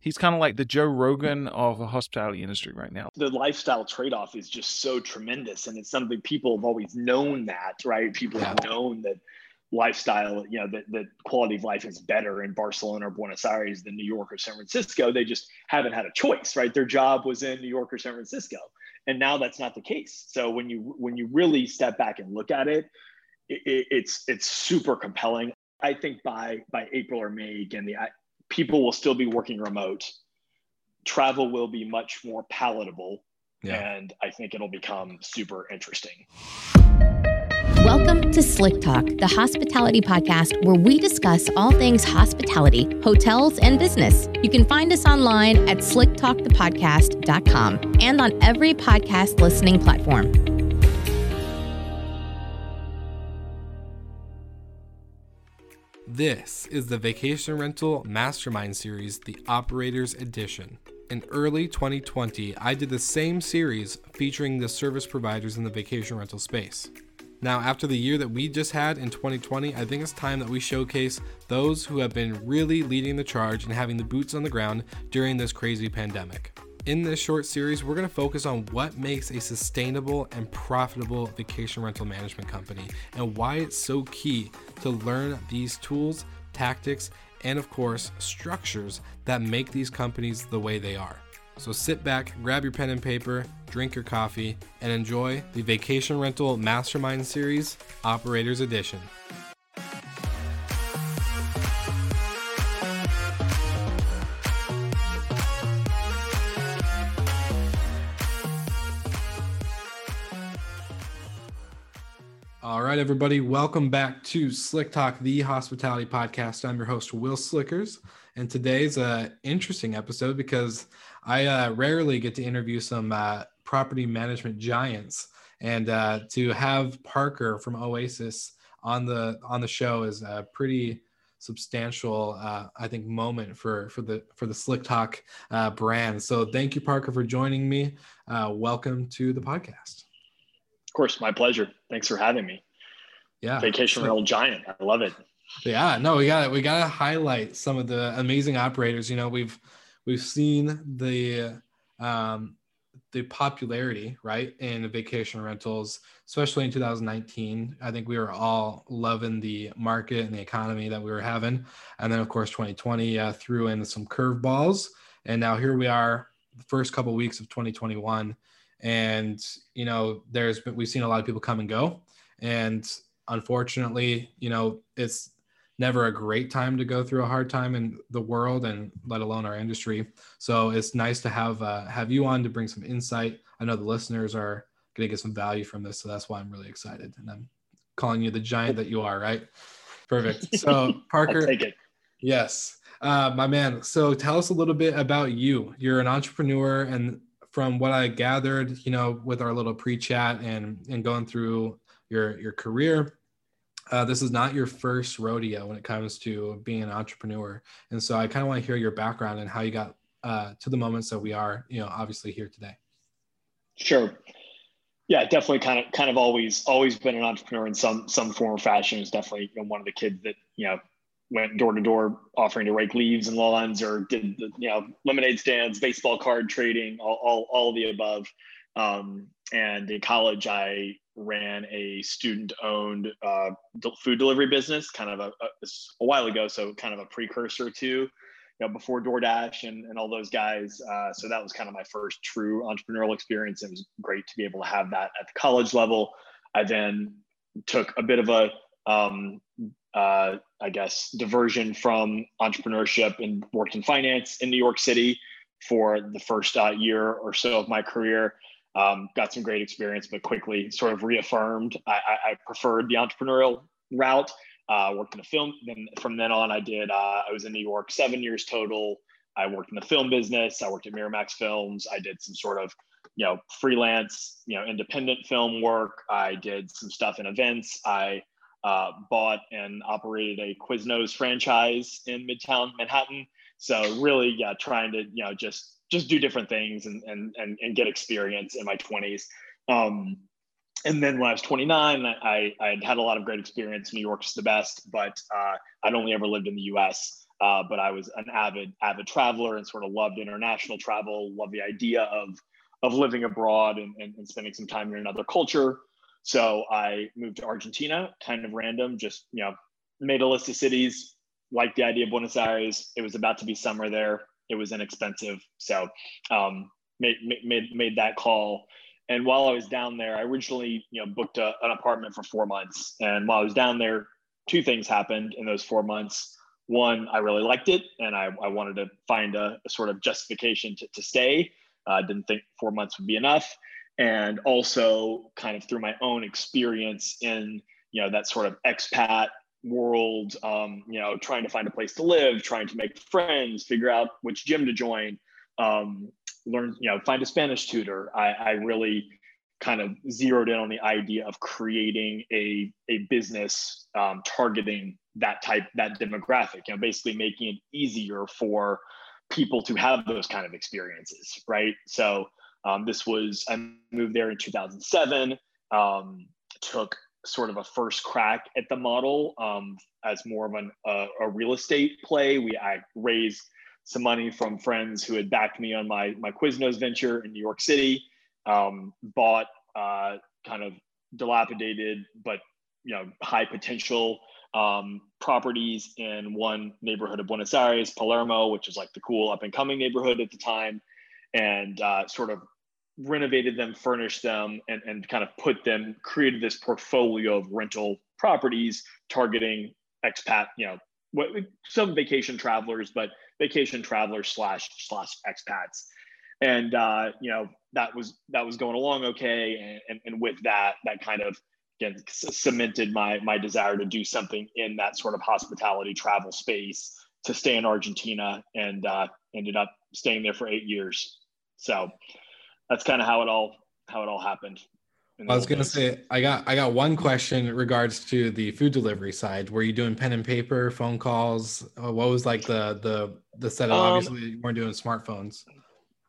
He's kind of like the Joe Rogan of the hospitality industry right now. The lifestyle trade off is just so tremendous. And it's something people have always known that, right? People have known that lifestyle, you know, that, that quality of life is better in Barcelona or Buenos Aires than New York or San Francisco. They just haven't had a choice, right? Their job was in New York or San Francisco. And now that's not the case. So when you when you really step back and look at it, it it's it's super compelling. I think by by April or May, again, the people will still be working remote. Travel will be much more palatable, yeah. and I think it'll become super interesting. Welcome to Slick Talk, the hospitality podcast where we discuss all things hospitality, hotels, and business. You can find us online at slicktalkthepodcast.com and on every podcast listening platform. This is the Vacation Rental Mastermind Series, the Operators Edition. In early 2020, I did the same series featuring the service providers in the vacation rental space. Now, after the year that we just had in 2020, I think it's time that we showcase those who have been really leading the charge and having the boots on the ground during this crazy pandemic. In this short series, we're going to focus on what makes a sustainable and profitable vacation rental management company and why it's so key to learn these tools, tactics, and of course, structures that make these companies the way they are. So sit back, grab your pen and paper, drink your coffee, and enjoy the Vacation Rental Mastermind Series Operators Edition. Everybody, welcome back to Slick Talk, the hospitality podcast. I'm your host, Will Slickers, and today's an interesting episode because I uh, rarely get to interview some uh, property management giants, and uh, to have Parker from Oasis on the on the show is a pretty substantial, uh, I think, moment for for the for the Slick Talk uh, brand. So thank you, Parker, for joining me. Uh, welcome to the podcast. Of course, my pleasure. Thanks for having me. Yeah, vacation rental giant. I love it. Yeah, no, we got we got to highlight some of the amazing operators. You know, we've we've seen the um, the popularity right in vacation rentals especially in 2019 i think we were all loving the market and the economy that we were having and then of course 2020 uh, threw in some curveballs and now here we are the first couple of weeks of 2021 and you know there's been we've seen a lot of people come and go and unfortunately you know it's never a great time to go through a hard time in the world and let alone our industry. So it's nice to have uh, have you on to bring some insight. I know the listeners are going to get some value from this, so that's why I'm really excited. And I'm calling you the giant that you are, right? Perfect. So Parker, yes, uh, my man. So tell us a little bit about you. You're an entrepreneur, and from what I gathered, you know, with our little pre-chat and and going through your your career uh, this is not your first rodeo when it comes to being an entrepreneur. And so I kind of want to hear your background and how you got uh, to the moments that we are, you know, obviously here today. Sure. Yeah, definitely kind of kind of always always been an entrepreneur in some some form or fashion. Is definitely you know, one of the kids that you know went door to door offering to rake leaves and lawns or did the you know lemonade stands, baseball card trading, all all, all the above. Um, and in college, I ran a student-owned uh, food delivery business, kind of a, a, a, while ago, so kind of a precursor to, you know, before DoorDash and, and all those guys. Uh, so that was kind of my first true entrepreneurial experience. It was great to be able to have that at the college level. I then took a bit of a, um, uh, I guess, diversion from entrepreneurship and worked in finance in New York City for the first uh, year or so of my career. Um, got some great experience, but quickly sort of reaffirmed I, I, I preferred the entrepreneurial route. Uh, worked in a film. Then from then on, I did. Uh, I was in New York seven years total. I worked in the film business. I worked at Miramax Films. I did some sort of, you know, freelance, you know, independent film work. I did some stuff in events. I uh, bought and operated a Quiznos franchise in Midtown Manhattan. So really, yeah, trying to you know just just do different things and and and, and get experience in my 20s. Um, and then when I was 29, I, I had had a lot of great experience. New York's the best, but uh, I'd only ever lived in the U.S. Uh, but I was an avid avid traveler and sort of loved international travel, loved the idea of of living abroad and, and, and spending some time in another culture. So I moved to Argentina, kind of random, just you know, made a list of cities, liked the idea of Buenos Aires. It was about to be summer there. It was inexpensive, so um, made made made that call. And while I was down there, I originally you know booked a, an apartment for four months. And while I was down there, two things happened in those four months. One, I really liked it, and I, I wanted to find a, a sort of justification to, to stay. I uh, didn't think four months would be enough and also kind of through my own experience in you know that sort of expat world um, you know trying to find a place to live trying to make friends figure out which gym to join um, learn you know find a spanish tutor. I, I really kind of zeroed in on the idea of creating a, a business um, targeting that type that demographic you know basically making it easier for people to have those kind of experiences right? So um, this was, I moved there in 2007, um, took sort of a first crack at the model um, as more of an, uh, a real estate play. We, I raised some money from friends who had backed me on my, my Quiznos venture in New York City, um, bought uh, kind of dilapidated, but you know, high potential um, properties in one neighborhood of Buenos Aires, Palermo, which is like the cool up and coming neighborhood at the time and uh, sort of renovated them, furnished them, and, and kind of put them, created this portfolio of rental properties targeting expat, you know, what, some vacation travelers, but vacation travelers slash slash expats. And uh, you know that was that was going along okay, and, and, and with that, that kind of again cemented my my desire to do something in that sort of hospitality travel space to stay in Argentina, and uh, ended up staying there for eight years. So that's kind of how it all how it all happened. I was gonna days. say I got I got one question in regards to the food delivery side. Were you doing pen and paper, phone calls? Uh, what was like the the the setup? Um, Obviously, you weren't doing smartphones.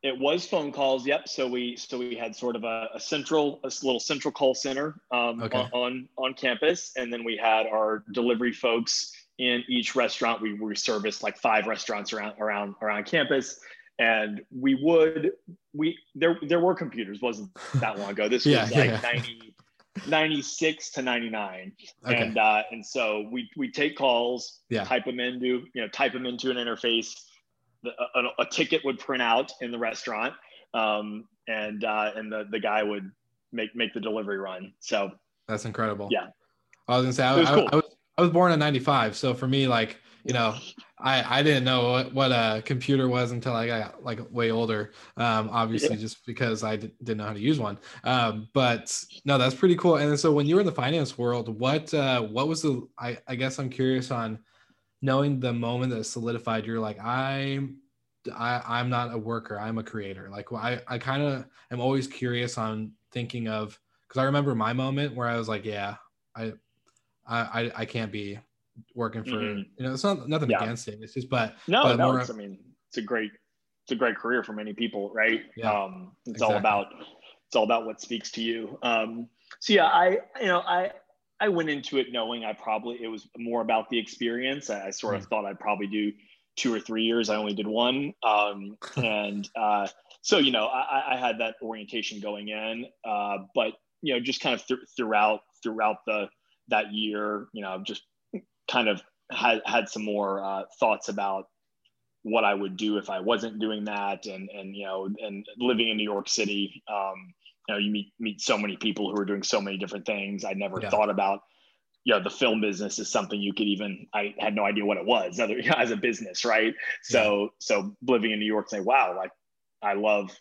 It was phone calls. Yep. So we so we had sort of a, a central a little central call center um, okay. on on campus, and then we had our delivery folks in each restaurant. We we serviced like five restaurants around around around campus and we would we there there were computers wasn't that long ago this yeah, was like yeah. 90 96 to 99 okay. and uh and so we we take calls yeah. type them into you know type them into an interface the, a, a, ticket would print out in the restaurant um and uh and the the guy would make make the delivery run so that's incredible yeah i was gonna say I, was, cool. I, I was i was born in 95 so for me like you know I, I didn't know what, what a computer was until I got like way older. Um, obviously, yeah. just because I d- didn't know how to use one. Um, but no, that's pretty cool. And so, when you were in the finance world, what uh, what was the? I, I guess I'm curious on knowing the moment that solidified. You're like I'm I, I'm not a worker. I'm a creator. Like I I kind of am always curious on thinking of because I remember my moment where I was like, yeah, I I I can't be working for mm-hmm. you know it's not nothing yeah. against it it's just but no but no more, i mean it's a great it's a great career for many people right yeah, um it's exactly. all about it's all about what speaks to you um so yeah i you know i i went into it knowing i probably it was more about the experience i, I sort of mm. thought i'd probably do two or three years i only did one um and uh so you know i i had that orientation going in uh but you know just kind of th- throughout throughout the that year you know just kind of had had some more uh, thoughts about what I would do if I wasn't doing that, and and you know, and living in New York City, um, you know, you meet meet so many people who are doing so many different things. I never yeah. thought about, you know, the film business is something you could even. I had no idea what it was other as a business, right? So yeah. so living in New York, say, wow, like I love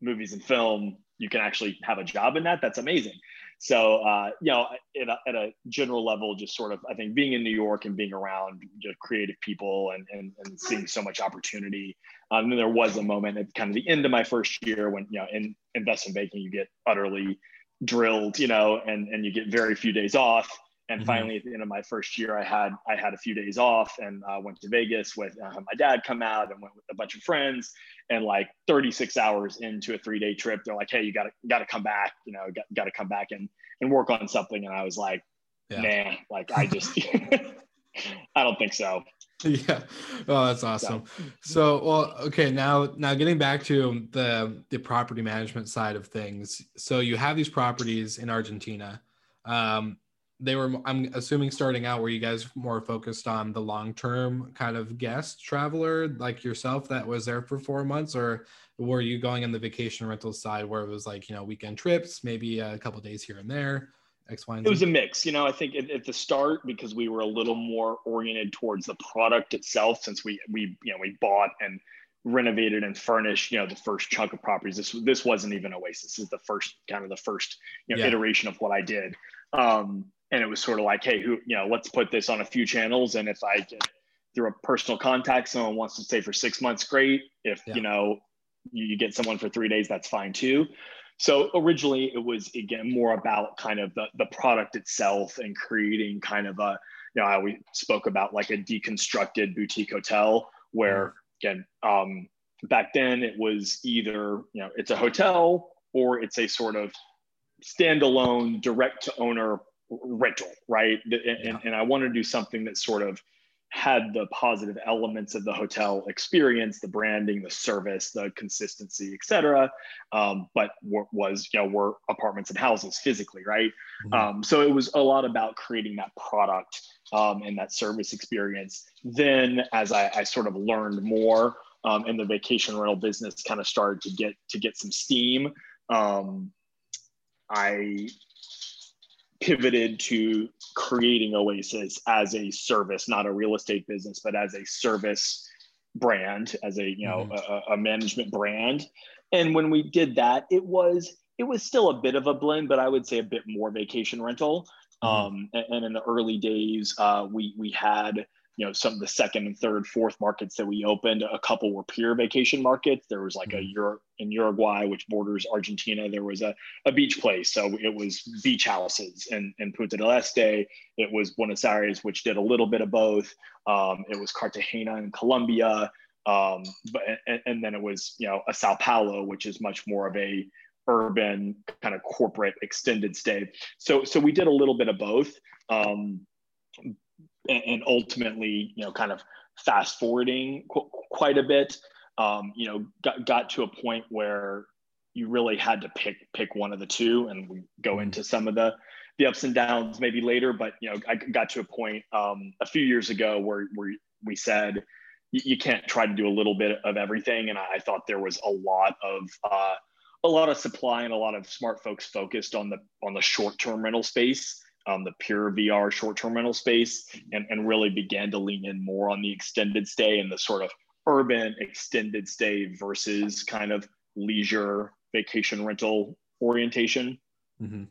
movies and film. You can actually have a job in that. That's amazing. So, uh, you know, at a, at a, general level, just sort of, I think being in New York and being around just creative people and, and, and seeing so much opportunity. Um, and then there was a moment at kind of the end of my first year when, you know, in investment banking, you get utterly drilled, you know, and, and you get very few days off. And mm-hmm. finally, at the end of my first year, I had I had a few days off and uh, went to Vegas with uh, my dad come out and went with a bunch of friends. And like 36 hours into a three day trip, they're like, "Hey, you got to got to come back. You know, got, to come back and and work on something." And I was like, yeah. "Nah, like I just I don't think so." yeah. Oh, that's awesome. So, well, okay. Now, now getting back to the the property management side of things. So you have these properties in Argentina. Um, they were, I'm assuming, starting out, were you guys more focused on the long term kind of guest traveler like yourself that was there for four months, or were you going on the vacation rental side where it was like you know weekend trips, maybe a couple days here and there? X, Y, and Z? It was a mix. You know, I think at, at, the start because we were a little more oriented towards the product itself, since we we you know we bought and renovated and furnished you know the first chunk of properties. This this wasn't even Oasis. This is the first kind of the first you know yeah. iteration of what I did. Um, and it was sort of like, hey, who you know, let's put this on a few channels, and if I get through a personal contact, someone wants to stay for six months, great. If yeah. you know you, you get someone for three days, that's fine too. So originally it was again more about kind of the, the product itself and creating kind of a, you know, I we spoke about like a deconstructed boutique hotel where mm. again, um, back then it was either, you know, it's a hotel or it's a sort of standalone direct to owner rental, right? And, yeah. and I wanted to do something that sort of had the positive elements of the hotel experience, the branding, the service, the consistency, et cetera. Um, but was, you know, were apartments and houses physically, right? Mm-hmm. Um, so it was a lot about creating that product um, and that service experience. Then as I, I sort of learned more um, and the vacation rental business kind of started to get, to get some steam, um, I pivoted to creating Oasis as a service, not a real estate business, but as a service brand, as a you know mm-hmm. a, a, management brand. And when we did that, it was it was still a bit of a blend, but I would say a bit more vacation rental. Mm-hmm. Um, and, and, in the early days, uh, we we had you know some of the second and third fourth markets that we opened a couple were pure vacation markets. There was like mm-hmm. a Euro in uruguay which borders argentina. There was a, a beach place. So it was beach houses and in, in punta del este. It was buenos aires which did a little bit of both. Um, it was cartagena in colombia. Um, but and, and, then it was you know a sao paulo which is much more of a urban kind of corporate extended stay. So so we did a little bit of both. Um, and, ultimately, you know, kind of fast forwarding qu- quite a bit, um, you know, got, got to a point where you really had to pick pick one of the two, and we go mm-hmm. into some of the the ups and downs maybe later. But you know, I got to a point um, a few years ago where where we said you, can't try to do a little bit of everything, and I, I thought there was a lot of uh, a lot of supply and a lot of smart folks focused on the on the short term rental space um, the pure VR short term rental space and, and really began to lean in more on the extended stay and the sort of urban extended stay versus kind of leisure vacation rental orientation. Mm-hmm.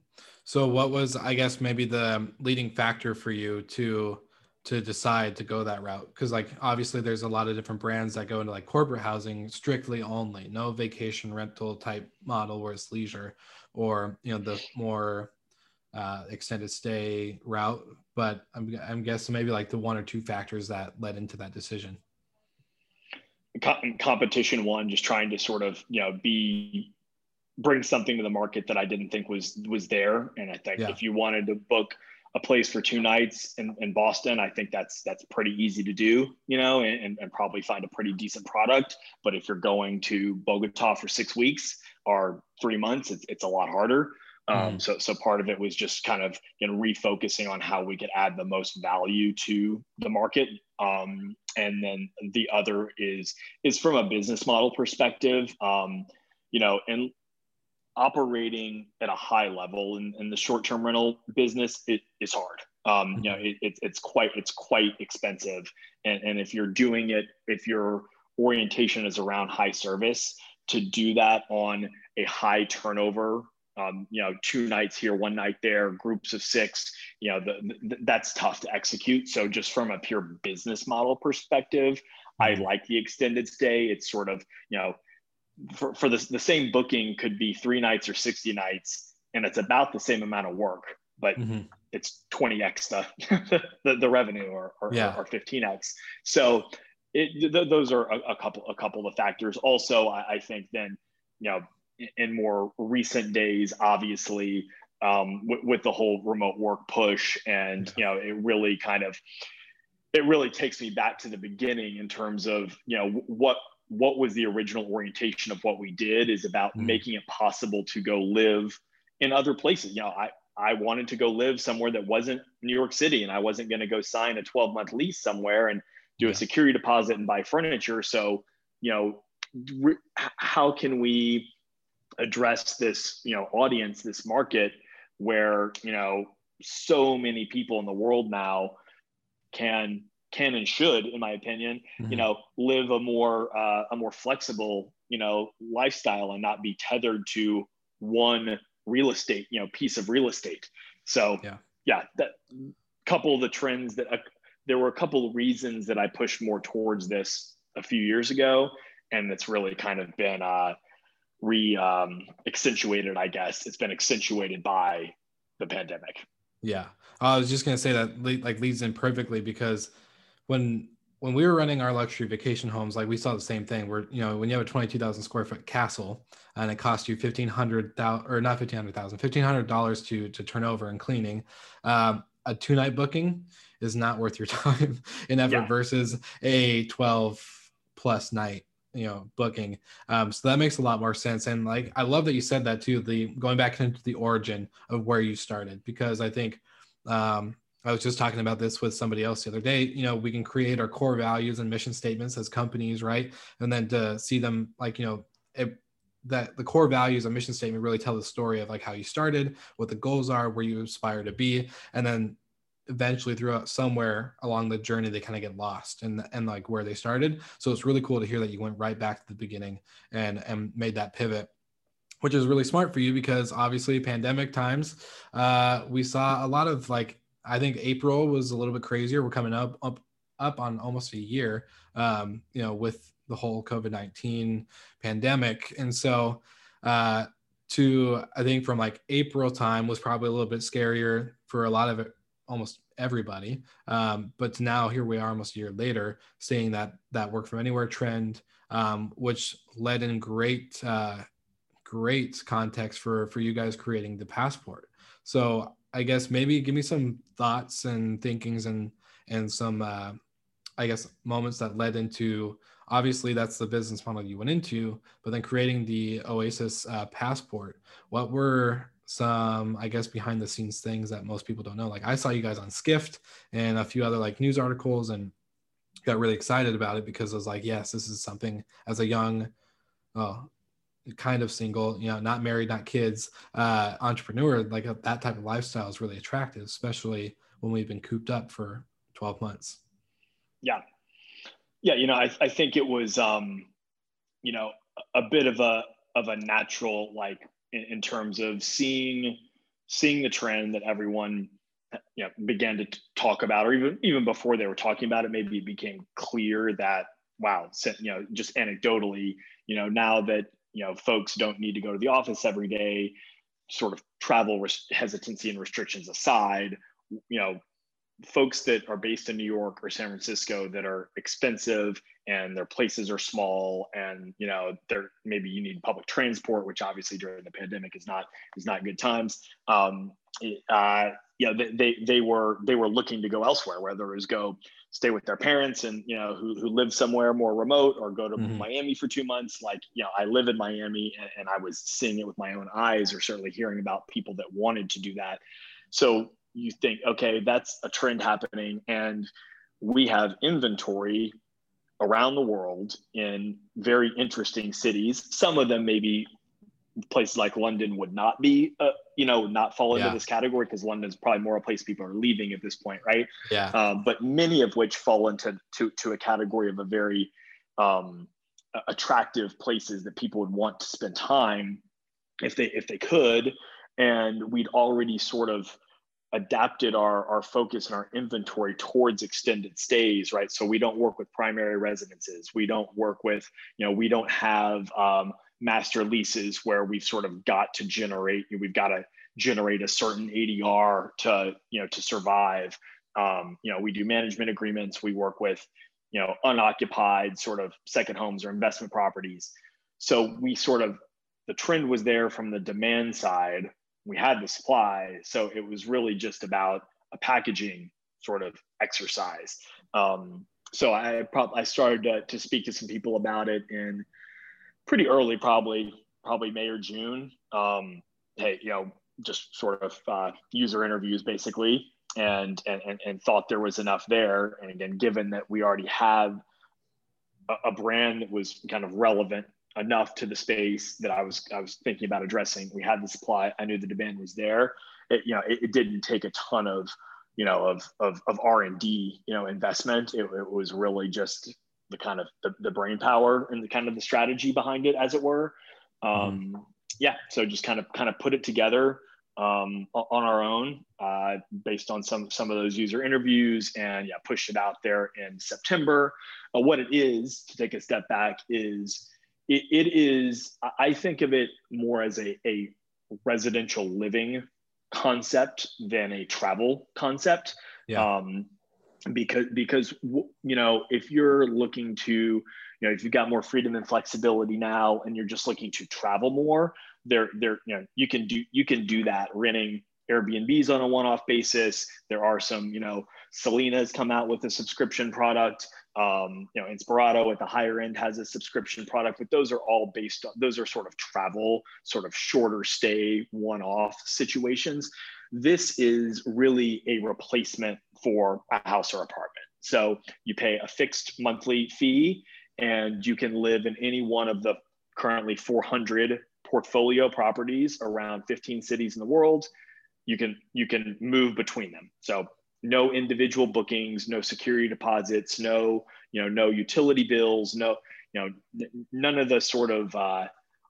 So, what was, I guess, maybe the leading factor for you to to decide to go that route because like obviously there's a lot of different brands that go into like corporate housing strictly only no vacation rental type model where it's leisure or you know the more uh, extended stay route, but I'm, I'm guessing maybe like the one or two factors that led into that decision. competition one, just trying to sort of you know be bring something to the market that I didn't think was was there, and I think yeah. if you wanted to book a place for two nights in, in Boston, I think that's that's pretty easy to do, you know, and, and probably find a pretty decent product. But if you're going to Bogota for six weeks or three months, it's, it's a lot harder. Um, mm. So, so part of it was just kind of you know refocusing on how we could add the most value to the market, um, and then the other is is from a business model perspective. Um, you know, and operating at a high level in, in the short term rental business it is hard. Um, you know, mm-hmm. it, it, it's quite it's quite expensive, and, and if you're doing it, if your orientation is around high service, to do that on a high turnover um, you know, two nights here, one night there, groups of six, you know, the, the, that's tough to execute. So just from a pure business model perspective, I mm-hmm. like the extended stay. It's sort of, you know, for, for the, the same booking could be three nights or 60 nights, and it's about the same amount of work, but mm-hmm. it's 20x the, the, the revenue or, or, yeah. or 15x. So it, th- those are a, a, couple, a couple of factors. Also, I, I think then, you know, in more recent days, obviously, um, with, with, the whole remote work push, and you know, it really kind of it really takes me back to the beginning in terms of you know what what was the original orientation of what we did is about mm. making it possible to go live in other places. You know i i wanted to go live somewhere that wasn't new york city and i wasn't going to go sign a 12 month lease somewhere and do a security deposit and buy furniture. So you know re- how can we address this you know audience this market where you know so many people in the world now can can and should, in my opinion, mm-hmm. you know, live a more uh, a more flexible, you know, lifestyle and not be tethered to one real estate, you know, piece of real estate. So yeah, yeah, that couple of the trends that uh, there were a couple of reasons that I pushed more towards this a few years ago, and it's really kind of been uh, re um, accentuated. I guess it's been accentuated by the pandemic. Yeah, I was just gonna say that like leads in perfectly because when when we were running our luxury vacation homes, like we saw the same thing. Where you know when you have a twenty two thousand square foot castle and it costs you fifteen hundred thousand or not fifteen hundred thousand, fifteen hundred dollars to to turn over and cleaning, um, a two night booking is not worth your time in effort yeah. versus a twelve plus night you know booking. Um, so that makes a lot more sense. And like i love that you said that too the going back into the origin of where you started because i think um, i was just talking about this with somebody else the other day you know we can create our core values and mission statements as companies right? And then to see them like you know it, that the core values and mission statement really tell the story of like how you started what the goals are where you aspire to be and then eventually throughout somewhere along the journey they kind of get lost and and like where they started. So it's really cool to hear that you went right back to the beginning and and made that pivot which is really smart for you because obviously pandemic times uh we saw a lot of like i think april was a little bit crazier. We're coming up up up on almost a year um you know with the whole covid-19 pandemic. And so uh to i think from like april time was probably a little bit scarier for a lot of almost everybody. Um, but now here we are almost a year later, seeing that that work from anywhere trend, um, which led in great uh, great context for for you guys creating the passport. So I guess maybe give me some thoughts and thinkings and and some uh, I guess moments that led into obviously that's the business model you went into, but then creating the Oasis uh, passport. What were some i guess behind the scenes things that most people don't know. Like i saw you guys on skift and a few other like news articles and got really excited about it because i was like yes this is something as a young oh kind of single you know not married not kids uh entrepreneur like a, that type of lifestyle is really attractive especially when we've been cooped up for 12 months. Yeah. Yeah you know i, I think it was um you know a bit of a of a natural like in, in terms of seeing seeing the trend that everyone you know, began to talk about, or even even before they were talking about it, maybe it became clear that wow, you know, just anecdotally, you know, now that you know folks don't need to go to the office every day, sort of travel res- hesitancy and restrictions aside, you know, folks that are based in New York or San Francisco that are expensive and their places are small and you know they're maybe you need public transport which obviously during the pandemic is not is not good times. Um uh yeah they, they they were they were looking to go elsewhere whether it was go stay with their parents and you know who, who live somewhere more remote or go to mm-hmm. miami for two months. Like you know i live in miami and, and i was seeing it with my own eyes or certainly hearing about people that wanted to do that. So you think okay that's a trend happening and we have inventory around the world in very interesting cities. Some of them maybe places like London would not be, uh, you know, not fall into yeah. this category because London's probably more a place people are leaving at this point, right? Yeah. Um, but many of which fall into to, to a category of a very um, attractive places that people would want to spend time if they if they could. And we'd already sort of adapted our, our focus and our inventory towards extended stays, right? So we don't work with primary residences. We don't work with, you know, we don't have um, master leases where we've sort of got to generate, we've got to generate a certain ADR to, you know, to survive. Um, you know, we do management agreements. We work with, you know, unoccupied sort of second homes or investment properties. So we sort of, the trend was there from the demand side we had the supply. So it was really just about a packaging sort of exercise. Um, so I probably I started to, to speak to some people about it in pretty early, probably probably May or June. Um, hey, you know, just sort of uh, user interviews basically, and, and and thought there was enough there. And again, given that we already have a, a brand that was kind of relevant enough to the space that I was I was thinking about addressing, we had the supply. I knew the demand was there. It, you know, it, it didn't take a ton of you know of of, of r&d you know investment it, it was really just the kind of the, the brain power and the kind of the strategy behind it as it were um, mm. yeah so just kind of kind of put it together um, on our own uh, based on some some of those user interviews and yeah pushed it out there in september uh, what it is to take a step back is it, it is i think of it more as a, a residential living concept than a travel concept. Yeah. Um, because because you know if you're looking to you know if you've got more freedom and flexibility now and you're just looking to travel more there there you know you can do you can do that renting airbnbs on a one-off basis there are some you know Selina's come out with a subscription product um, you know, Inspirato at the higher end has a subscription product, but those are all based on those are sort of travel, sort of shorter stay, one-off situations. This is really a replacement for a house or apartment. So you pay a fixed monthly fee, and you can live in any one of the currently 400 portfolio properties around 15 cities in the world. You can you can move between them. So no individual bookings, no security deposits, no, you know, no utility bills, no, you know, none of the sort of uh,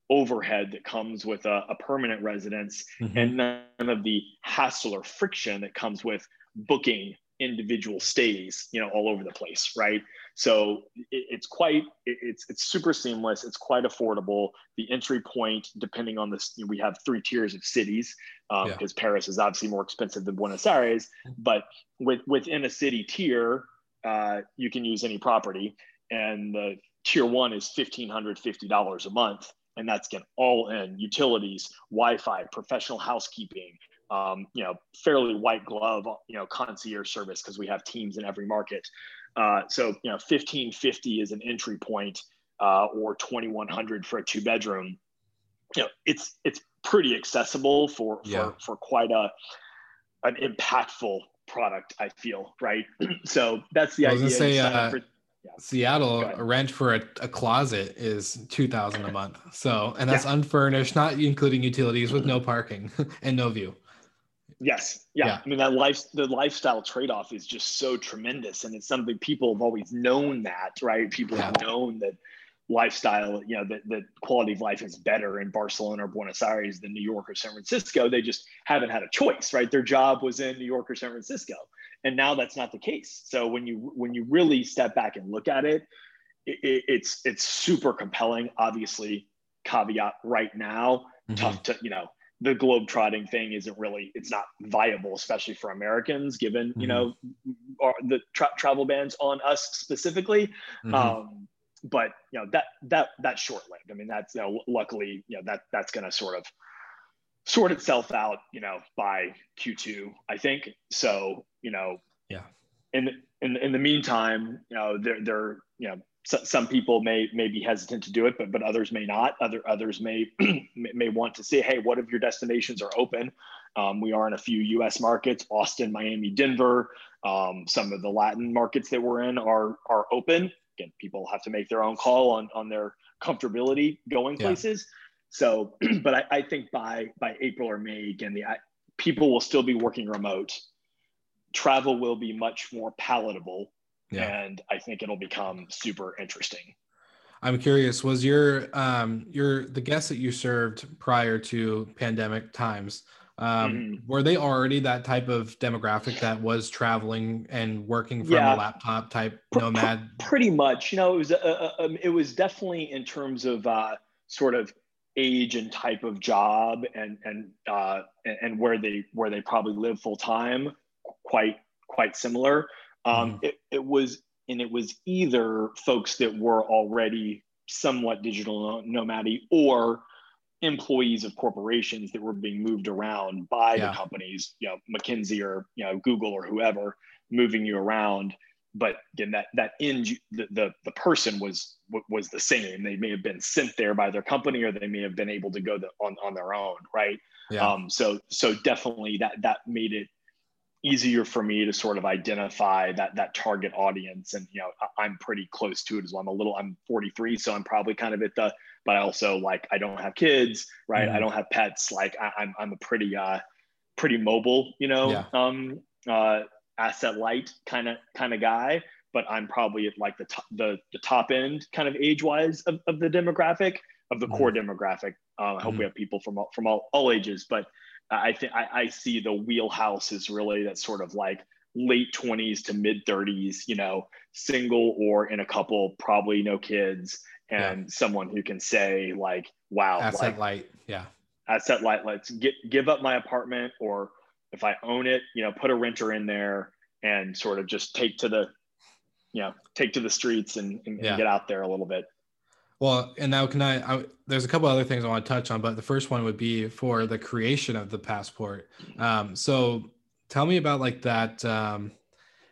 overhead that comes with a, a permanent residence mm-hmm. and none of the hassle or friction that comes with booking individual stays, you know, all over the place, right? So it, it's quite, it, it's it's super seamless. It's quite affordable. The entry point, depending on this, we have three tiers of cities because um, yeah. Paris is obviously more expensive than Buenos Aires. But with within a city tier, uh, you can use any property, and the tier one is fifteen hundred fifty dollars a month, and that's get all in utilities, Wi-Fi, professional housekeeping, um, you know, fairly white glove, you know, concierge service because we have teams in every market. Uh, so, you know, 1550 is an entry point, uh, or 2100 for a two bedroom. You know, it's it's pretty accessible for for, yeah. for quite a an impactful product. I feel right. so that's the I was idea. Say, uh, for, yeah. Seattle rent for a, a, closet is two thousand a month. So and that's yeah. unfurnished, not including utilities, with no parking and no view. Yes. Yeah. yeah. I mean, that life, the lifestyle trade off is just so tremendous. And it's something people have always known that, right? People yeah. have known that lifestyle, you know, that the quality of life is better in Barcelona or Buenos Aires than New York or San Francisco. They just haven't had a choice, right? Their job was in New York or San Francisco. And now that's not the case. So when you, when you really step back and look at it, it it's, it's super compelling. Obviously, caveat right now, mm-hmm. tough to, you know, the globe trotting thing isn't really it's not viable especially for americans given mm-hmm. you know our, the tra- travel bans on us specifically mm-hmm. um, but you know that that that's short lived i mean that's you know luckily you know that that's going to sort of sort itself out you know by q2 i think so you know yeah in in, in the meantime you know they're they're you know so, some people may may be hesitant to do it, but but others may not. Other others may may want to say, hey, what if your destinations are open? Um, we are in a few U.S. markets: Austin, Miami, Denver. Um, some of the Latin markets that we're in are are open. Again, people have to make their own call on on their comfortability going yeah. places. So, but I, I, think by by April or May, again, the I, people will still be working remote. Travel will be much more palatable yeah. and I think it'll become super interesting. I'm curious, was your um your the guests that you served prior to pandemic times, um, mm-hmm. were they already that type of demographic that was traveling and working from yeah. a laptop type nomad? pretty much, you know, it was a, a, it was definitely in terms of uh, sort of age and type of job and and uh, and where they where they probably live full time, quite quite similar. Um, mm it, it was, and it was either folks that were already somewhat digital nomadic or employees of corporations that were being moved around by yeah. the companies, you know, McKinsey or you know Google or whoever, moving you around. but again, that that end the, the the person was was the same. They may have been sent there by their company, or they may have been able to go the, on on their own, right? Yeah. Um, so so definitely that that made it easier for me to sort of identify that that target audience and you know i'm pretty close to it as well i'm a little i'm 43 so i'm probably kind of at the but i also like i don't have kids right mm-hmm. i don't have pets like I, am I'm, I'm a pretty uh pretty mobile you know yeah. um uh asset light kind of kind of guy but i'm probably at like the top the, the top end kind of age wise of, of the demographic of the mm-hmm. core demographic uh, i hope mm-hmm. we have people from all, from all, all ages but I think I see the wheelhouse is really that sort of like late 20s to mid 30s, you know, single or in a couple, probably no kids, and yeah. someone who can say like, "Wow, asset like, light, yeah, asset light. Let's get give up my apartment, or if I own it, you know, put a renter in there and sort of just take to the, you know, take to the streets and, and, yeah. and get out there a little bit." Well, and now can I, I, There's a couple other things I want to touch on, but the first one would be for the creation of the passport. Um, so tell me about like that. Um,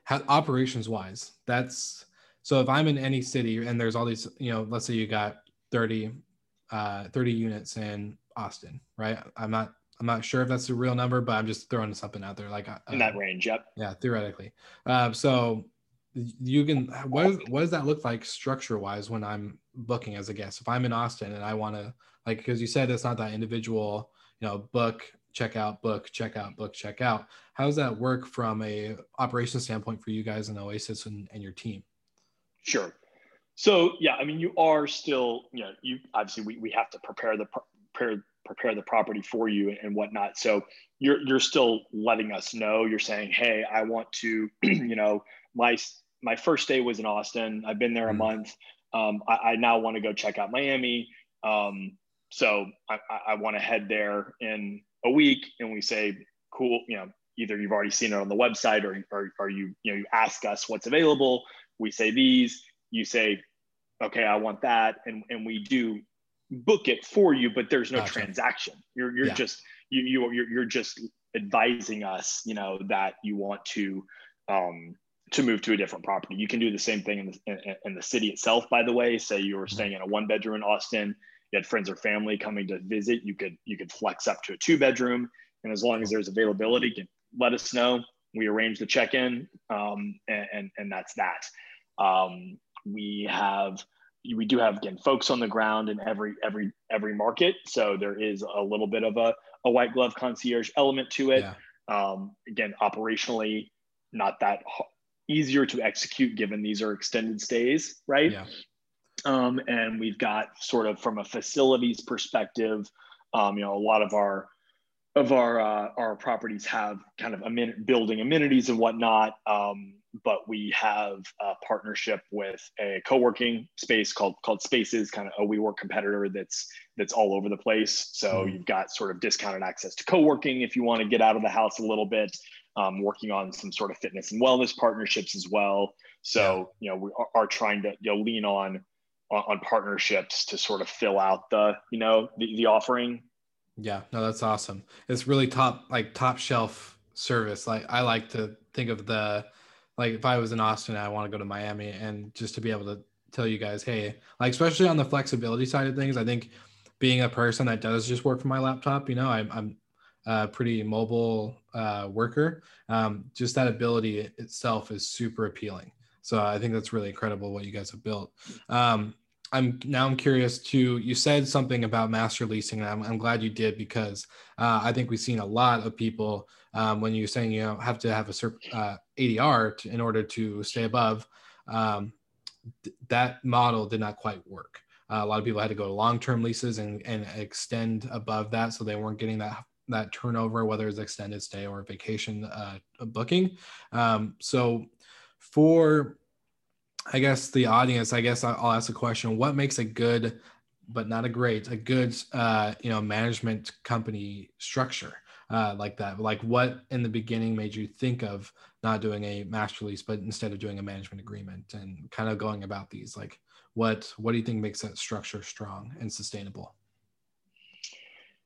how, operations wise, that's so if I'm in any city and there's all these, you know, let's say you got 30, uh, 30 units in Austin, right? I'm not, I'm not sure if that's a real number, but I'm just throwing something out there. Like uh, in that range. Yep. Yeah. Theoretically. Uh, so you can what, what does that look like structure wise when i'm booking as a guest if i'm in austin and i want to like because you said it's not that individual you know book check out book check out book check out how does that work from a operation standpoint for you guys in oasis and, and your team sure so yeah i mean you are still you know you obviously we, we have to prepare the prepare prepare the property for you and whatnot so you're you're still letting us know you're saying hey i want to you know my my first day was in Austin. I've been there a mm. month. Um, I, I, now want to go check out Miami. Um, so I, I want to head there in a week, and we say, cool. You know, either you've already seen it on the website, or or, or you you know you ask us what's available. We say these. You say, okay, I want that, and and we do book it for you, but there's no gotcha. transaction. You're you're yeah. just you you you're, you're just advising us, you know, that you want to um, to move to a different property. You can do the same thing in the, in, in the city itself, by the way. Say you were mm-hmm. staying in a one bedroom in Austin, you had friends or family coming to visit, you could you could flex up to a two bedroom, and as long as there's availability, can let us know. We arrange the check in, um, and, and, and that's that. Um, we have we do have again folks on the ground in every every every market, so there is a little bit of a, a white glove concierge element to it. Yeah. Um, again, operationally, not that easier to execute given these are extended stays, right? Yeah. Um, and we've got sort of from a facilities perspective, um, you know, a lot of our of our uh, our properties have kind of amin- building amenities and whatnot. Um, but we have a partnership with a co-working space called called Spaces, kind of a WeWork competitor that's that's all over the place. So mm. you've got sort of discounted access to co-working if you want to get out of the house a little bit um, working on some sort of fitness and wellness partnerships as well. So, you know, we are, are trying to you know, lean on, on, on partnerships to sort of fill out the, you know, the, the offering. Yeah, no, that's awesome. It's really top, like top shelf service. Like I like to think of the, like if I was in Austin, I want to go to Miami and just to be able to tell you guys, hey, like especially on the flexibility side of things, I think being a person that does just work from my laptop, you know, I'm, I'm uh, pretty mobile uh, worker, um, just that ability itself is super appealing. So I think that's really incredible what you guys have built. Um, I'm now I'm curious to you said something about master leasing, and I'm, I'm glad you did because uh, I think we've seen a lot of people um, when you're saying you know have to have a certain uh, ADR to, in order to stay above. Um, th- that model did not quite work. Uh, a lot of people had to go to long-term leases and, and extend above that, so they weren't getting that that turnover, whether it's extended stay or vacation uh, booking. Um, so, for I guess the audience, I guess I'll ask a question: What makes a good, but not a great, a good, uh, you know, management company structure uh, like that? Like, what in the beginning made you think of not doing a master lease, but instead of doing a management agreement, and kind of going about these? Like, what what do you think makes that structure strong and sustainable?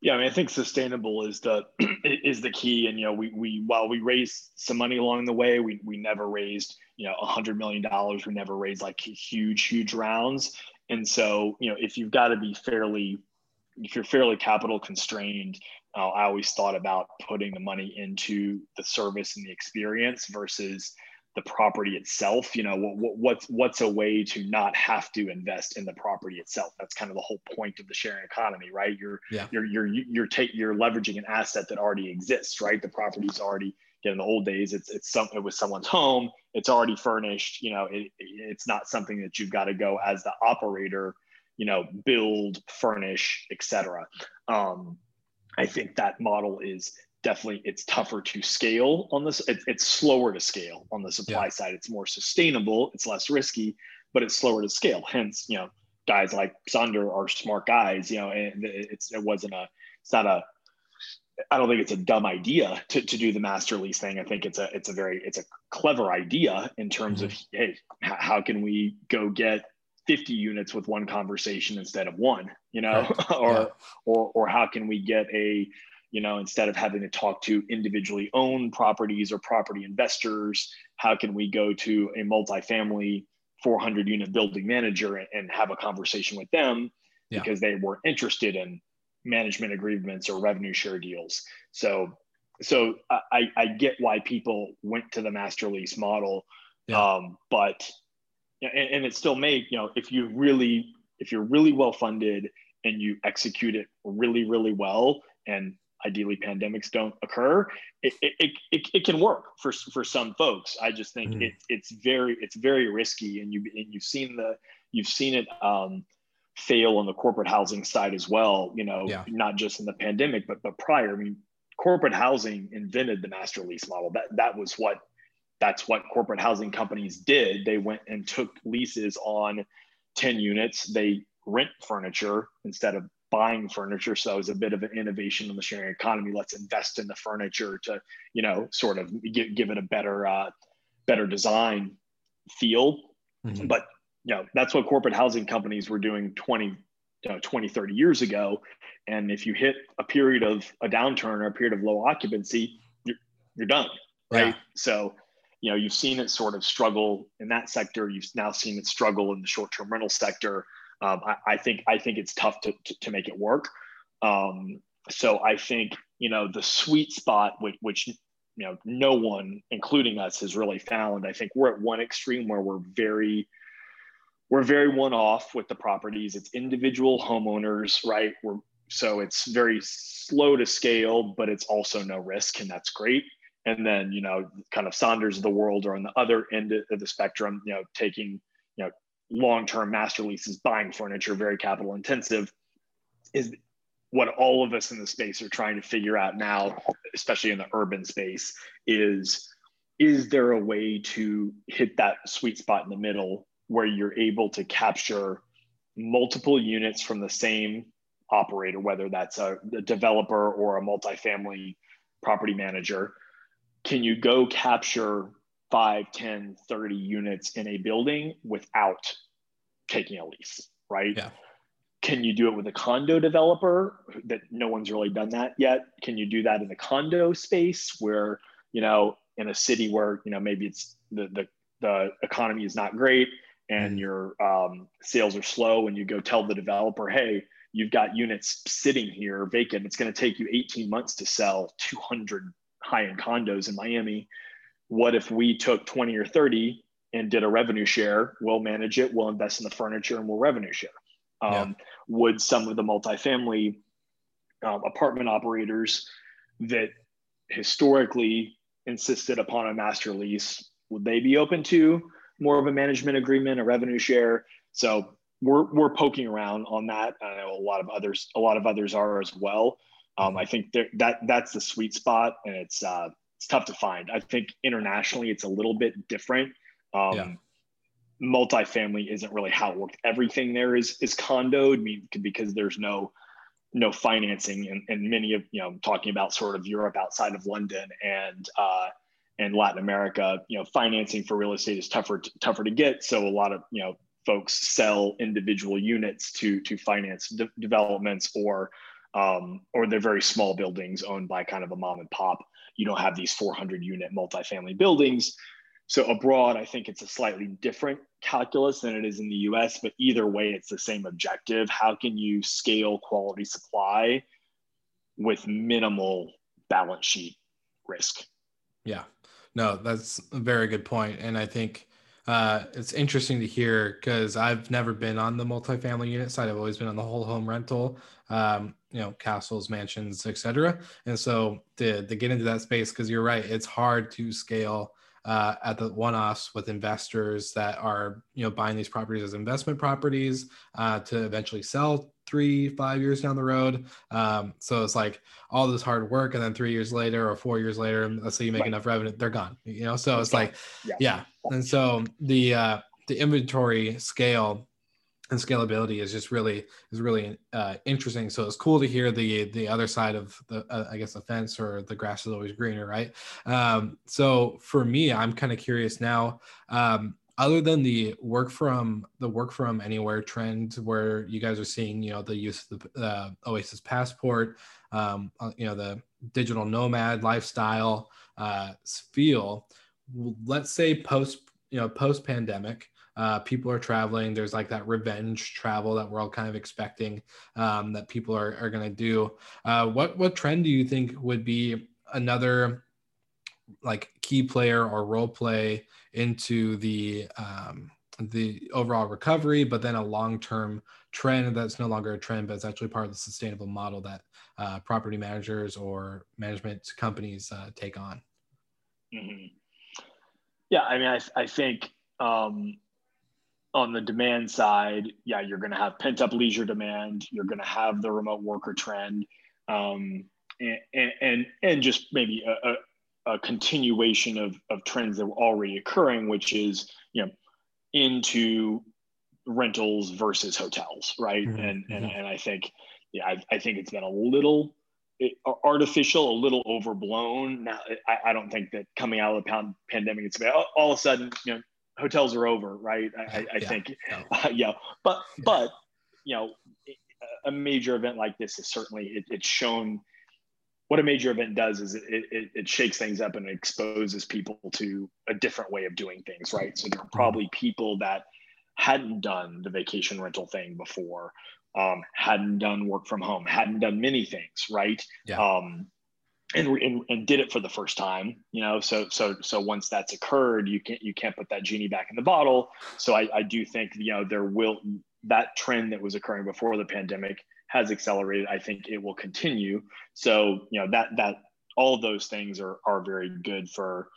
Yeah, I mean, I think sustainable is the is the key. And you know, we we while we raised some money along the way, we we never raised you know a hundred million dollars. We never raised like huge huge rounds. And so you know, if you've got to be fairly if you're fairly capital constrained, uh, I always thought about putting the money into the service and the experience versus the property itself. You know, what, what's what's a way to not have to invest in the property itself? That's kind of the whole point of the sharing economy, right? You're yeah. you're you're you're take you're leveraging an asset that already exists, right? The property's already. In the old days, it's it's some it was someone's home. It's already furnished. You know, it, it's not something that you've got to go as the operator you know, build, furnish, etc. Um, I think that model is definitely it's tougher to scale on this. It, it's slower to scale on the supply yeah. side. It's more sustainable. It's less risky, but it's slower to scale. Hence, you know, guys like Sonder are smart guys. You know, and it's it wasn't a it's not a I don't think it's a dumb idea to, to do the master lease thing. I think it's a it's a very it's a clever idea in terms mm-hmm. of hey, how can we go get 50 units with one conversation instead of one you know right. or yeah. or or how can we get a you know instead of having to talk to individually owned properties or property investors how can we go to a multifamily 400 unit building manager and, have a conversation with them yeah. because they were interested in management agreements or revenue share deals so so i i get why people went to the master lease model yeah. um, but and, and it still may you know if you really if you're really well funded and you execute it really really well and ideally pandemics don't occur it, it, it, it, can work for, for some folks i just think mm-hmm. it, it's very it's very risky and you and you've seen the you've seen it um, fail on the corporate housing side as well you know yeah. not just in the pandemic but but prior i mean corporate housing invented the master lease model that that was what that's what corporate housing companies did. They went and took leases on 10 units. They rent furniture instead of buying furniture. So it was a bit of an innovation in the sharing economy. Let's invest in the furniture to, you know, sort of give, give it a better, uh, better design feel. Mm-hmm. But, you know, that's what corporate housing companies were doing 20, you know, 20, 30 years ago. And if you hit a period of a downturn or a period of low occupancy, you're, you're done. Right. Yeah. So you know, you've seen it sort of struggle in that sector. You've now seen it struggle in the short-term rental sector. Um, I, I, think I think it's tough to, to, to make it work. Um, so I think you know the sweet spot, which, which you know no one, including us, has really found. I think we're at one extreme where we're very we're very one-off with the properties. It's individual homeowners, right? We're so it's very slow to scale, but it's also no risk, and that's great and then you know kind of Sonders of the world are on the other end of the spectrum you know taking you know long-term master leases buying furniture very capital intensive is what all of us in the space are trying to figure out now especially in the urban space is is there a way to hit that sweet spot in the middle where you're able to capture multiple units from the same operator whether that's a, a developer or a multifamily property manager? Can you go capture 5 10 30 units in a building without taking a lease right yeah can you do it with a condo developer that no one's really done that yet can you do that in the condo space where you know in a city where you know maybe it's the the, the economy is not great and mm-hmm. your um, sales are slow and you go tell the developer hey you've got units sitting here vacant it's going to take you 18 months to sell 200 high end condos in Miami. What if we took 20 or 30 and did a revenue share? We'll manage it, we'll invest in the furniture, and we'll revenue share. Um, yeah. Would some of the multifamily um, apartment operators that historically insisted upon a master lease, would they be open to more of a management agreement, a revenue share? So we're, we're poking around on that. I know a lot of others, a lot of others are as well. Um, I think that that's the sweet spot, and it's uh, it's tough to find. I think internationally, it's a little bit different. Um, yeah. Multifamily isn't really how it worked. Everything there is is condoed, I mean, because there's no no financing, and, and many of you know, I'm talking about sort of Europe outside of London and uh, and Latin America. You know, financing for real estate is tougher tougher to get. So a lot of you know folks sell individual units to to finance de- developments or um, or they're very small buildings owned by kind of a mom and pop. You don't have these 400 unit multifamily buildings. So abroad, I think it's a slightly different calculus than it is in the US, but either way, it's the same objective. How can you scale quality supply with minimal balance sheet risk? Yeah, no, that's a very good point. And I think uh, it's interesting to hear because I've never been on the multifamily unit side. I've always been on the whole home rental, um, you know, castles, mansions, etc. And so to, to get into that space, because you're right, it's hard to scale uh, at the one-offs with investors that are you know buying these properties as investment properties uh, to eventually sell three five years down the road um, so it's like all this hard work and then three years later or four years later let's say you make right. enough revenue they're gone you know so it's like yeah. yeah and so the uh, the inventory scale and scalability is just really is really uh, interesting. So it's cool to hear the the other side of the uh, I guess the fence or the grass is always greener, right? Um, so for me, I'm kind of curious now. Um, other than the work from the work from anywhere trend, where you guys are seeing, you know, the use of the uh, Oasis Passport, um, uh, you know, the digital nomad lifestyle uh, feel. Let's say post, you know, post pandemic uh, people are traveling. There's like that revenge travel that we're all kind of expecting um, that people are, are going to do. Uh, what what trend do you think would be another like key player or role play into the um, the overall recovery, but then a long term trend that's no longer a trend, but it's actually part of the sustainable model that uh, property managers or management companies uh, take on. Mm-hmm. Yeah, I mean, I, I think um, on the demand side, yeah, you're going to have pent up leisure demand. You're going to have the remote worker trend, um, and, and and just maybe a, a, continuation of of trends that were already occurring, which is you know into rentals versus hotels, right? Mm-hmm. And and mm-hmm. and I think yeah, I, I think it's been a little artificial, a little overblown. Now, I, I, don't think that coming out of the pandemic, it's about all of a sudden, you know, hotels are over, right? I, I yeah, think, no. uh, yeah. But yeah. but you know, a major event like this is certainly it, it's shown. What a major event does is it, it, it shakes things up and exposes people to a different way of doing things, right? So there are probably people that hadn't done the vacation rental thing before, um, hadn't done work from home, hadn't done many things, right? Yeah. Um, and, and, and did it for the first time you know so so so once that's occurred you can't you can't put that genie back in the bottle. So i, I do think you know there will that trend that was occurring before the pandemic has accelerated. I think it will continue. So you know that that all those things are are very good for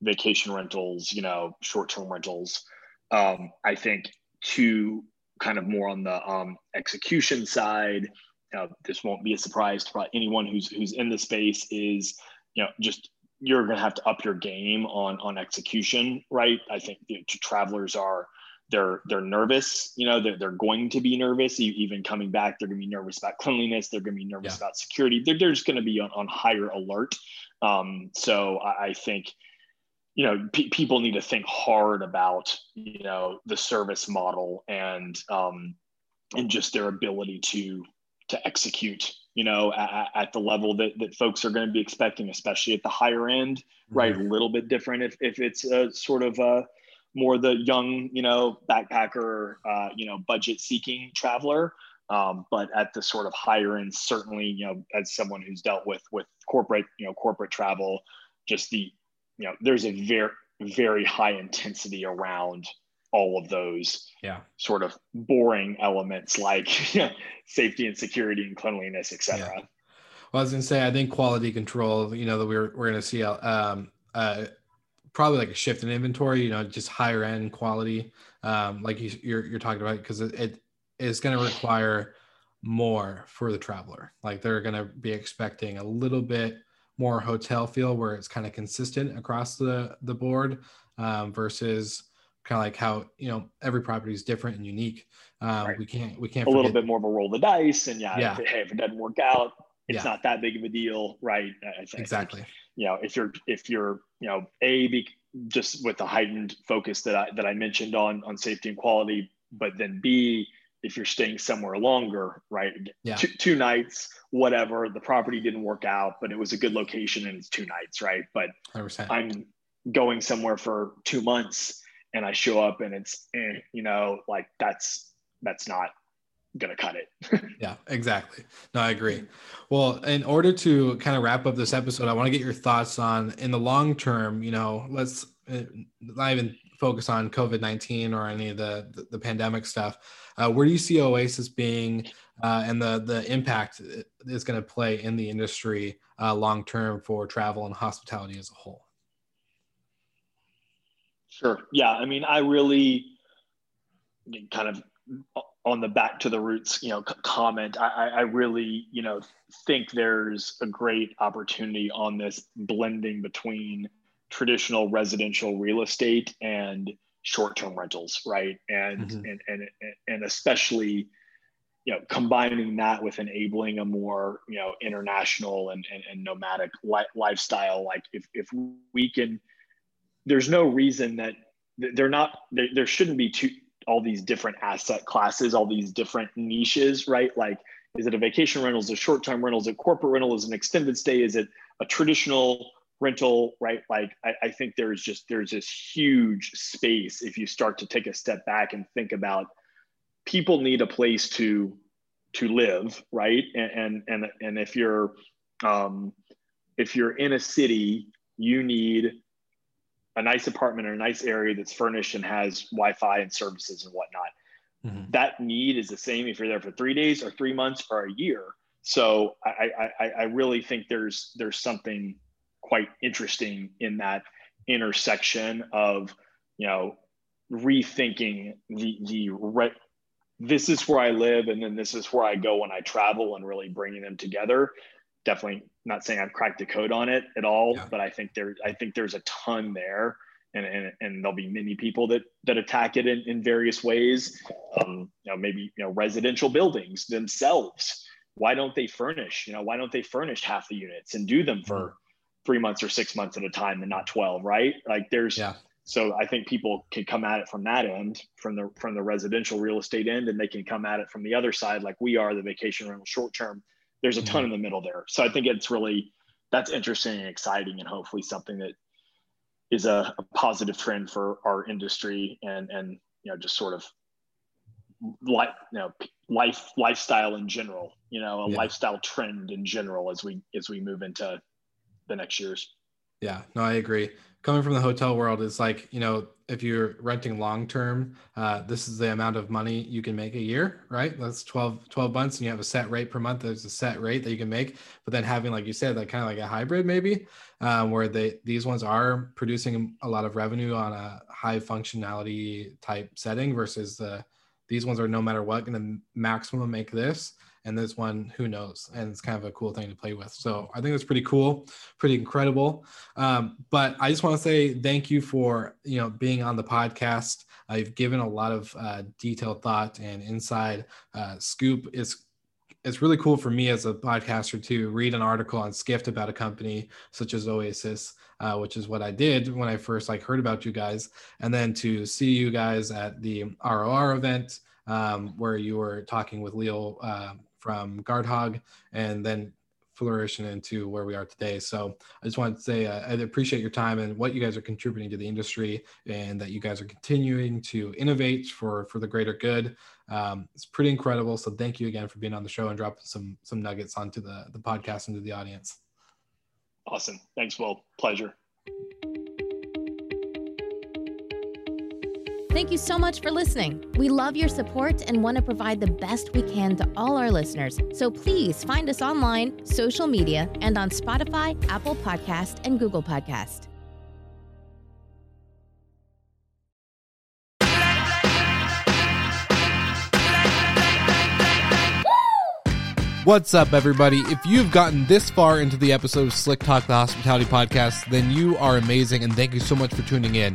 vacation rentals you know short-term rentals. Um, i think to kind of more on the um, execution side uh, this won't be a surprise to anyone who's who's in the space is you know just you're going to have to up your game on on execution right? I think you know, travelers are they're they're nervous you know they're, they're going to be nervous. Even coming back they're going to be nervous about cleanliness. They're going to be nervous yeah. about security. They're, they're just going to be on, on higher alert. Um, so I, I, think you know pe- people need to think hard about you know the service model and um, and just their ability to to execute you know at, at, the level that, that folks are going to be expecting especially at the higher end mm-hmm. right a little bit different if, if it's a sort of a more the young you know backpacker uh, you know budget seeking traveler um, but at the sort of higher end certainly you know as someone who's dealt with with corporate you know corporate travel just the you know there's a very very high intensity around all of those yeah. sort of boring elements like safety and security and cleanliness etc yeah. well i was going to say i think quality control you know that we're, we're going to see um, uh, probably like a shift in inventory you know just higher end quality um, like you, are you're, you're talking about because it, it is going to require more for the traveler. Like they're going to be expecting a little bit more hotel feel where it's kind of consistent across the the board um, versus kind of like how you know every property is different and unique. Um, right. We can't we can't a little bit more of a roll the dice, and yeah, yeah. If, hey, if it doesn't work out, it's yeah. not that big of a deal, right? I, I exactly. You know, if you're if you're you know a be, just with the heightened focus that I that I mentioned on on safety and quality, but then b if you're staying somewhere longer, right? Yeah. Two, two nights whatever. The property didn't work out, but it was a good location and it's two nights, right? But 100%. I'm going somewhere for two months and I show up and it's, eh, you know, like that's that's not gonna cut it. yeah, exactly. No, I agree. Well, in order to kind of wrap up this episode, I want to get your thoughts on in the long term. You know, let's uh, not even focus on COVID nineteen or any of the, the, the pandemic stuff. Uh, where do you see Oasis being uh, and the the impact it's going to play in the industry uh, long term for travel and hospitality as a whole? Sure. Yeah. I mean, I really kind of on the back to the roots, you know, comment. I, I really, you know, think there's a great opportunity on this blending between traditional residential real estate and short-term rentals, right? And mm-hmm. and and and especially, you know, combining that with enabling a more, you know, international and and, and nomadic li- lifestyle. Like if if we can, there's no reason that they're not there, there shouldn't be two all these different asset classes, all these different niches, right? Like, is it a vacation rental? Is it a short-term rental? Is it corporate rental? Is it an extended stay? Is it a traditional rental, right? Like, I, I think there's just there's this huge space if you start to take a step back and think about people need a place to to live, right? And and and, and if you're um, if you're in a city, you need a nice apartment or a nice area that's furnished and has Wi-Fi and services and whatnot. Mm-hmm. That need is the same if you're there for three days or three months or a year. So I, I, I really think there's there's something quite interesting in that intersection of you know rethinking the the re- this is where I live and then this is where I go when I travel and really bringing them together definitely not saying I've cracked the code on it at all, yeah. but I think there I think there's a ton there. And, and, and there'll be many people that that attack it in, in various ways. Um, you know, maybe you know residential buildings themselves. Why don't they furnish? You know, why don't they furnish half the units and do them for mm-hmm. three months or six months at a time and not twelve? Right? Like there's yeah. so I think people can come at it from that end, from the from the residential real estate end, and they can come at it from the other side, like we are the vacation rental short term there's a ton mm-hmm. in the middle there. So I think it's really that's interesting and exciting, and hopefully something that is a, a positive trend for our industry and and you know just sort of like you know life lifestyle in general you know a yeah. lifestyle trend in general as we as we move into the next years yeah no i agree coming from the hotel world it's like you know if you're renting long term uh, this is the amount of money you can make a year right? That's 12 12 months and you have a set rate per month. There's a set rate that you can make. But then having like you said like kind of like a hybrid maybe um, where they these ones are producing a lot of revenue on a high functionality type setting versus the these ones are no matter what going to maximum make this and this one who knows? And it's kind of a cool thing to play with. So i think it's pretty cool pretty incredible. Um, but i just want to say thank you for you know being on the podcast. I've given a lot of uh, detailed thought and inside uh, scoop. Is it's really cool for me as a podcaster to read an article on Skift about a company such as Oasis, uh, which is what I did when I first like heard about you guys, and then to see you guys at the ROR event um, where you were talking with Leo uh, from Guardhog and then flourishing into where we are today. So I just want to say uh, I appreciate your time and what you guys are contributing to the industry, and that you guys are continuing to innovate for for the greater good. Um, it's pretty incredible. So thank you again for being on the show and dropping some some nuggets onto the the podcast and to the audience. Awesome. Thanks, Will. Pleasure. Thank you so much for listening. We love your support and want to provide the best we can to all our listeners. So please find us online, social media, and on Spotify, Apple Podcast, and Google Podcast. What's up, everybody? If you've gotten this far into the episode of Slick Talk, the hospitality podcast, then you are amazing, and thank you so much for tuning in.